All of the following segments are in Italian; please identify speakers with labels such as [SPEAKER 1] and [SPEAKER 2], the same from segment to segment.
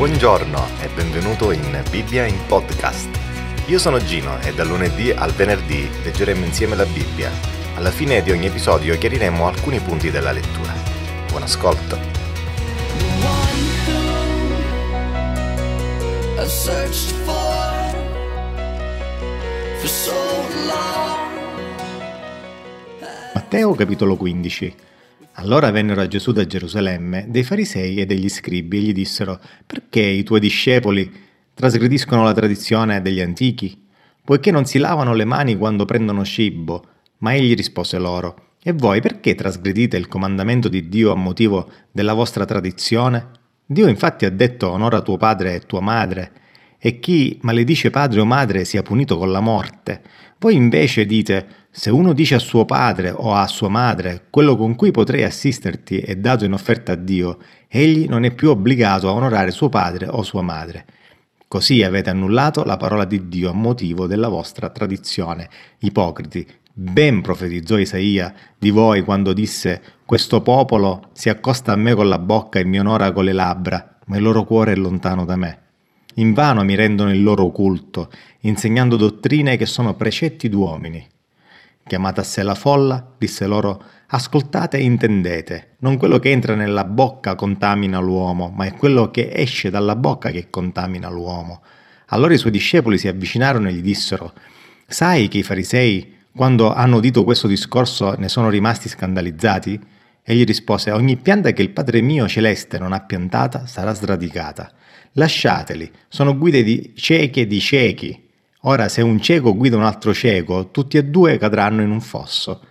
[SPEAKER 1] Buongiorno e benvenuto in Bibbia in podcast. Io sono Gino e dal lunedì al venerdì leggeremo insieme la Bibbia. Alla fine di ogni episodio chiariremo alcuni punti della lettura. Buon ascolto. Matteo capitolo 15 allora vennero a Gesù da Gerusalemme dei farisei e degli scribi e gli dissero, perché i tuoi discepoli trasgrediscono la tradizione degli antichi? Poiché non si lavano le mani quando prendono cibo. Ma egli rispose loro, e voi perché trasgredite il comandamento di Dio a motivo della vostra tradizione? Dio infatti ha detto onora tuo padre e tua madre, e chi maledice padre o madre sia punito con la morte. Voi invece dite, se uno dice a suo padre o a sua madre, quello con cui potrei assisterti è dato in offerta a Dio, egli non è più obbligato a onorare suo padre o sua madre. Così avete annullato la parola di Dio a motivo della vostra tradizione. Ipocriti, ben profetizzò Isaia di voi quando disse questo popolo si accosta a me con la bocca e mi onora con le labbra, ma il loro cuore è lontano da me. Invano mi rendono il loro culto, insegnando dottrine che sono precetti d'uomini. Chiamata a sé la folla, disse loro, ascoltate e intendete, non quello che entra nella bocca contamina l'uomo, ma è quello che esce dalla bocca che contamina l'uomo. Allora i suoi discepoli si avvicinarono e gli dissero, sai che i farisei, quando hanno udito questo discorso, ne sono rimasti scandalizzati? Egli rispose, ogni pianta che il Padre mio celeste non ha piantata sarà sradicata. Lasciateli, sono guide di ciechi e di ciechi. Ora se un cieco guida un altro cieco, tutti e due cadranno in un fosso.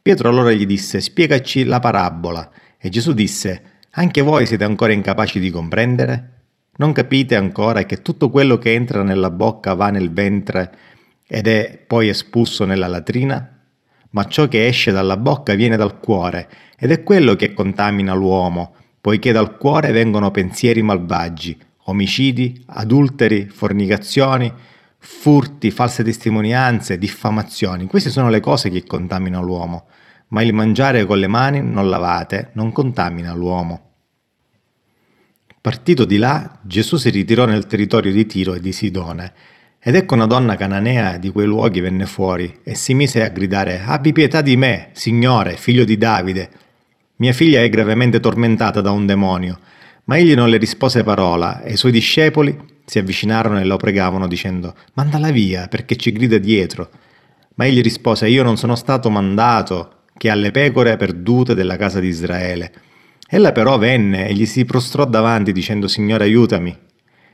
[SPEAKER 1] Pietro allora gli disse, spiegaci la parabola. E Gesù disse, anche voi siete ancora incapaci di comprendere? Non capite ancora che tutto quello che entra nella bocca va nel ventre ed è poi espulso nella latrina? Ma ciò che esce dalla bocca viene dal cuore ed è quello che contamina l'uomo, poiché dal cuore vengono pensieri malvagi, omicidi, adulteri, fornicazioni, furti, false testimonianze, diffamazioni. Queste sono le cose che contaminano l'uomo, ma il mangiare con le mani non lavate non contamina l'uomo. Partito di là, Gesù si ritirò nel territorio di Tiro e di Sidone, ed ecco una donna cananea di quei luoghi venne fuori e si mise a gridare Abbi pietà di me, Signore, figlio di Davide. Mia figlia è gravemente tormentata da un demonio. Ma egli non le rispose parola e i suoi discepoli si avvicinarono e lo pregavano dicendo Mandala via perché ci grida dietro. Ma egli rispose Io non sono stato mandato che alle pecore perdute della casa di Israele. Ella però venne e gli si prostrò davanti dicendo Signore aiutami.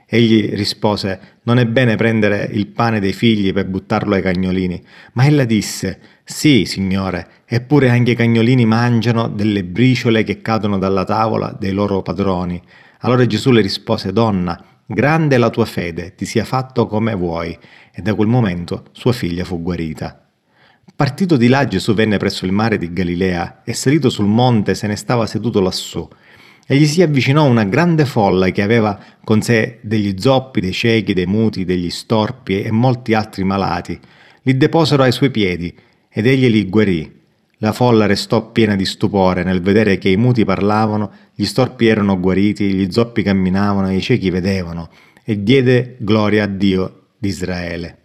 [SPEAKER 1] Egli rispose Non è bene prendere il pane dei figli per buttarlo ai cagnolini. Ma ella disse Sì, Signore, eppure anche i cagnolini mangiano delle briciole che cadono dalla tavola dei loro padroni. Allora Gesù le rispose Donna, Grande è la tua fede, ti sia fatto come vuoi. E da quel momento sua figlia fu guarita. Partito di là Gesù venne presso il mare di Galilea e salito sul monte se ne stava seduto lassù. E gli si avvicinò una grande folla che aveva con sé degli zoppi, dei ciechi, dei muti, degli storpi e molti altri malati. Li deposero ai suoi piedi ed egli li guarì. La folla restò piena di stupore nel vedere che i muti parlavano, gli storpi erano guariti, gli zoppi camminavano e i ciechi vedevano, e diede gloria a Dio di Israele.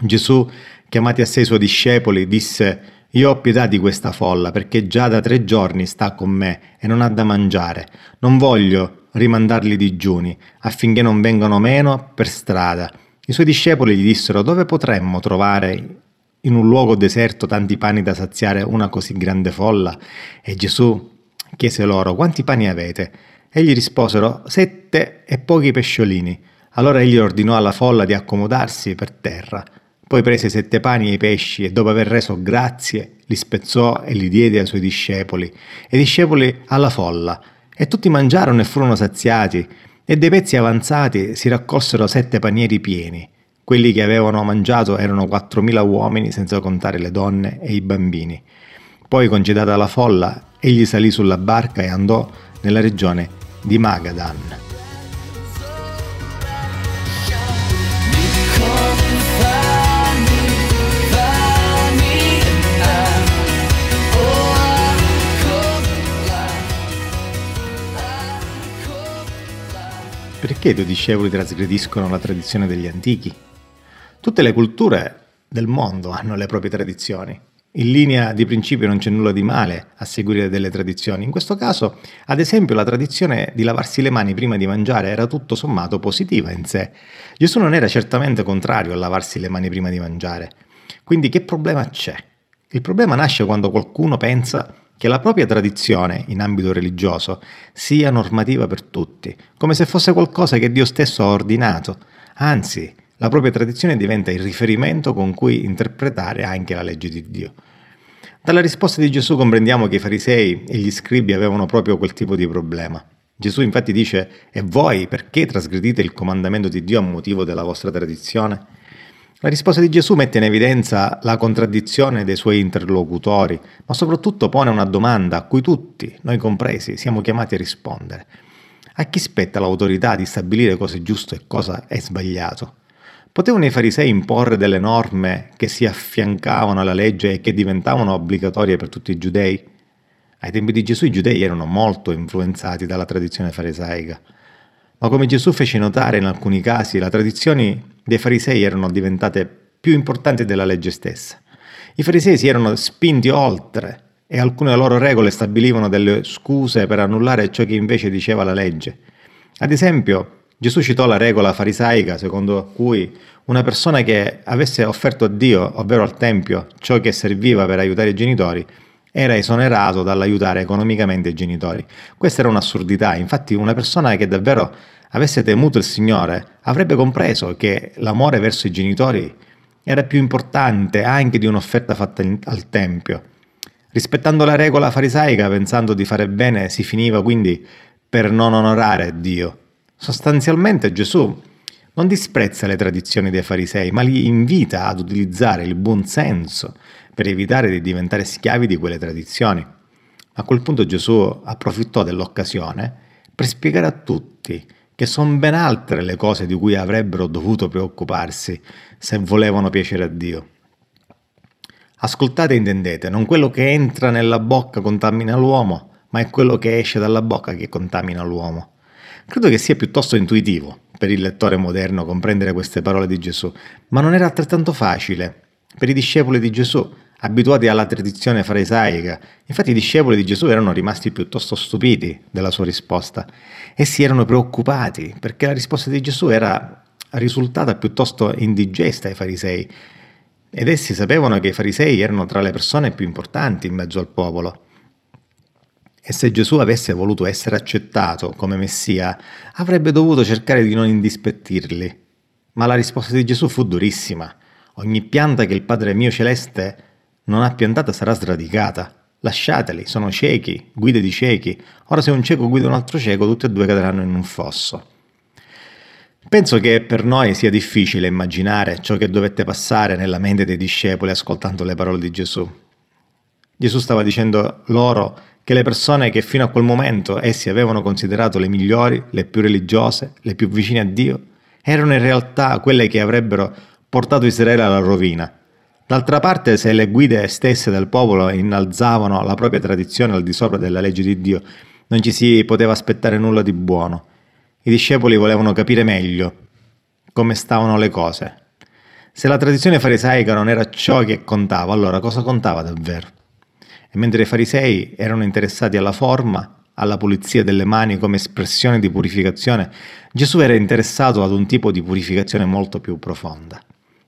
[SPEAKER 1] Gesù, chiamati a sé i suoi discepoli, disse io ho pietà di questa folla perché già da tre giorni sta con me e non ha da mangiare. Non voglio rimandarli digiuni affinché non vengano meno per strada. I suoi discepoli gli dissero dove potremmo trovare in un luogo deserto tanti pani da saziare una così grande folla? E Gesù chiese loro, quanti pani avete? Egli risposero, sette e pochi pesciolini. Allora egli ordinò alla folla di accomodarsi per terra. Poi prese sette pani e i pesci e dopo aver reso grazie li spezzò e li diede ai suoi discepoli e i discepoli alla folla. E tutti mangiarono e furono saziati e dei pezzi avanzati si raccolsero sette panieri pieni. Quelli che avevano mangiato erano quattromila uomini, senza contare le donne e i bambini. Poi, concedata la folla, egli salì sulla barca e andò nella regione di Magadan. Perché i tuoi discepoli trasgrediscono la tradizione degli antichi? Tutte le culture del mondo hanno le proprie tradizioni. In linea di principio non c'è nulla di male a seguire delle tradizioni. In questo caso, ad esempio, la tradizione di lavarsi le mani prima di mangiare era tutto sommato positiva in sé. Gesù non era certamente contrario a lavarsi le mani prima di mangiare. Quindi che problema c'è? Il problema nasce quando qualcuno pensa che la propria tradizione in ambito religioso sia normativa per tutti, come se fosse qualcosa che Dio stesso ha ordinato. Anzi, la propria tradizione diventa il riferimento con cui interpretare anche la legge di Dio. Dalla risposta di Gesù comprendiamo che i farisei e gli scribi avevano proprio quel tipo di problema. Gesù infatti dice, e voi perché trasgredite il comandamento di Dio a motivo della vostra tradizione? La risposta di Gesù mette in evidenza la contraddizione dei suoi interlocutori, ma soprattutto pone una domanda a cui tutti, noi compresi, siamo chiamati a rispondere. A chi spetta l'autorità di stabilire cosa è giusto e cosa è sbagliato? Potevano i farisei imporre delle norme che si affiancavano alla legge e che diventavano obbligatorie per tutti i giudei? Ai tempi di Gesù i giudei erano molto influenzati dalla tradizione farisaica, ma come Gesù fece notare in alcuni casi, le tradizioni dei farisei erano diventate più importanti della legge stessa. I farisei si erano spinti oltre e alcune loro regole stabilivano delle scuse per annullare ciò che invece diceva la legge. Ad esempio, Gesù citò la regola farisaica secondo cui una persona che avesse offerto a Dio, ovvero al Tempio, ciò che serviva per aiutare i genitori, era esonerato dall'aiutare economicamente i genitori. Questa era un'assurdità, infatti una persona che davvero avesse temuto il Signore avrebbe compreso che l'amore verso i genitori era più importante anche di un'offerta fatta al Tempio. Rispettando la regola farisaica, pensando di fare bene, si finiva quindi per non onorare Dio. Sostanzialmente Gesù non disprezza le tradizioni dei farisei, ma li invita ad utilizzare il buon senso per evitare di diventare schiavi di quelle tradizioni. A quel punto Gesù approfittò dell'occasione per spiegare a tutti che sono ben altre le cose di cui avrebbero dovuto preoccuparsi se volevano piacere a Dio. Ascoltate e intendete, non quello che entra nella bocca contamina l'uomo, ma è quello che esce dalla bocca che contamina l'uomo. Credo che sia piuttosto intuitivo per il lettore moderno comprendere queste parole di Gesù, ma non era altrettanto facile per i discepoli di Gesù, abituati alla tradizione farisaica. Infatti i discepoli di Gesù erano rimasti piuttosto stupiti della sua risposta. Essi erano preoccupati perché la risposta di Gesù era risultata piuttosto indigesta ai farisei ed essi sapevano che i farisei erano tra le persone più importanti in mezzo al popolo. E se Gesù avesse voluto essere accettato come Messia, avrebbe dovuto cercare di non indispettirli. Ma la risposta di Gesù fu durissima. Ogni pianta che il Padre mio celeste non ha piantata sarà sradicata. Lasciateli, sono ciechi, guide di ciechi. Ora se un cieco guida un altro cieco, tutti e due cadranno in un fosso. Penso che per noi sia difficile immaginare ciò che dovette passare nella mente dei discepoli ascoltando le parole di Gesù. Gesù stava dicendo loro che le persone che fino a quel momento essi avevano considerato le migliori, le più religiose, le più vicine a Dio, erano in realtà quelle che avrebbero portato Israele alla rovina. D'altra parte, se le guide stesse del popolo innalzavano la propria tradizione al di sopra della legge di Dio, non ci si poteva aspettare nulla di buono. I discepoli volevano capire meglio come stavano le cose. Se la tradizione farisaica non era ciò che contava, allora cosa contava davvero? E mentre i farisei erano interessati alla forma, alla pulizia delle mani come espressione di purificazione, Gesù era interessato ad un tipo di purificazione molto più profonda.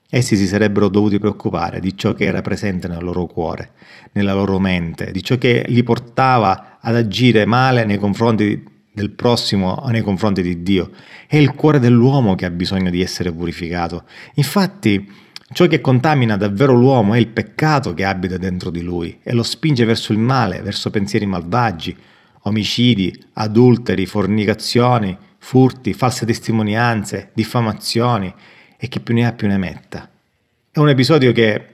[SPEAKER 1] Essi si sarebbero dovuti preoccupare di ciò che era presente nel loro cuore, nella loro mente, di ciò che li portava ad agire male nei confronti del prossimo o nei confronti di Dio. È il cuore dell'uomo che ha bisogno di essere purificato. Infatti, Ciò che contamina davvero l'uomo è il peccato che abita dentro di lui e lo spinge verso il male, verso pensieri malvagi, omicidi, adulteri, fornicazioni, furti, false testimonianze, diffamazioni e chi più ne ha più ne metta. È un episodio che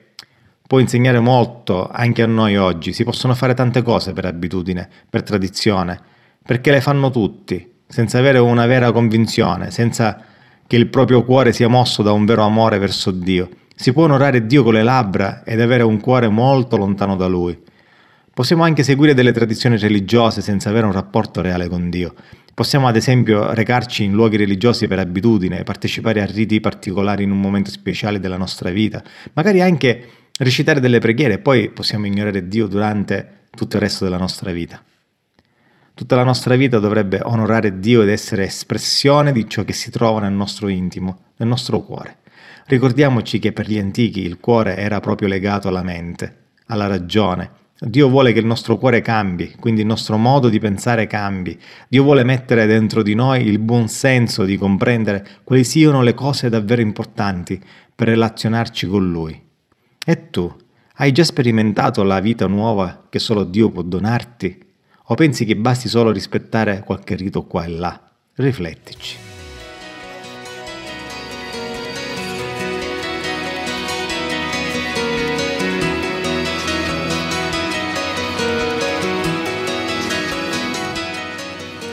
[SPEAKER 1] può insegnare molto anche a noi oggi. Si possono fare tante cose per abitudine, per tradizione, perché le fanno tutti, senza avere una vera convinzione, senza che il proprio cuore sia mosso da un vero amore verso Dio. Si può onorare Dio con le labbra ed avere un cuore molto lontano da Lui. Possiamo anche seguire delle tradizioni religiose senza avere un rapporto reale con Dio. Possiamo ad esempio recarci in luoghi religiosi per abitudine, partecipare a riti particolari in un momento speciale della nostra vita, magari anche recitare delle preghiere e poi possiamo ignorare Dio durante tutto il resto della nostra vita. Tutta la nostra vita dovrebbe onorare Dio ed essere espressione di ciò che si trova nel nostro intimo, nel nostro cuore. Ricordiamoci che per gli antichi il cuore era proprio legato alla mente, alla ragione, Dio vuole che il nostro cuore cambi, quindi il nostro modo di pensare cambi. Dio vuole mettere dentro di noi il buon senso di comprendere quali siano le cose davvero importanti per relazionarci con Lui. E tu, hai già sperimentato la vita nuova che solo Dio può donarti? O pensi che basti solo rispettare qualche rito qua e là? Riflettici.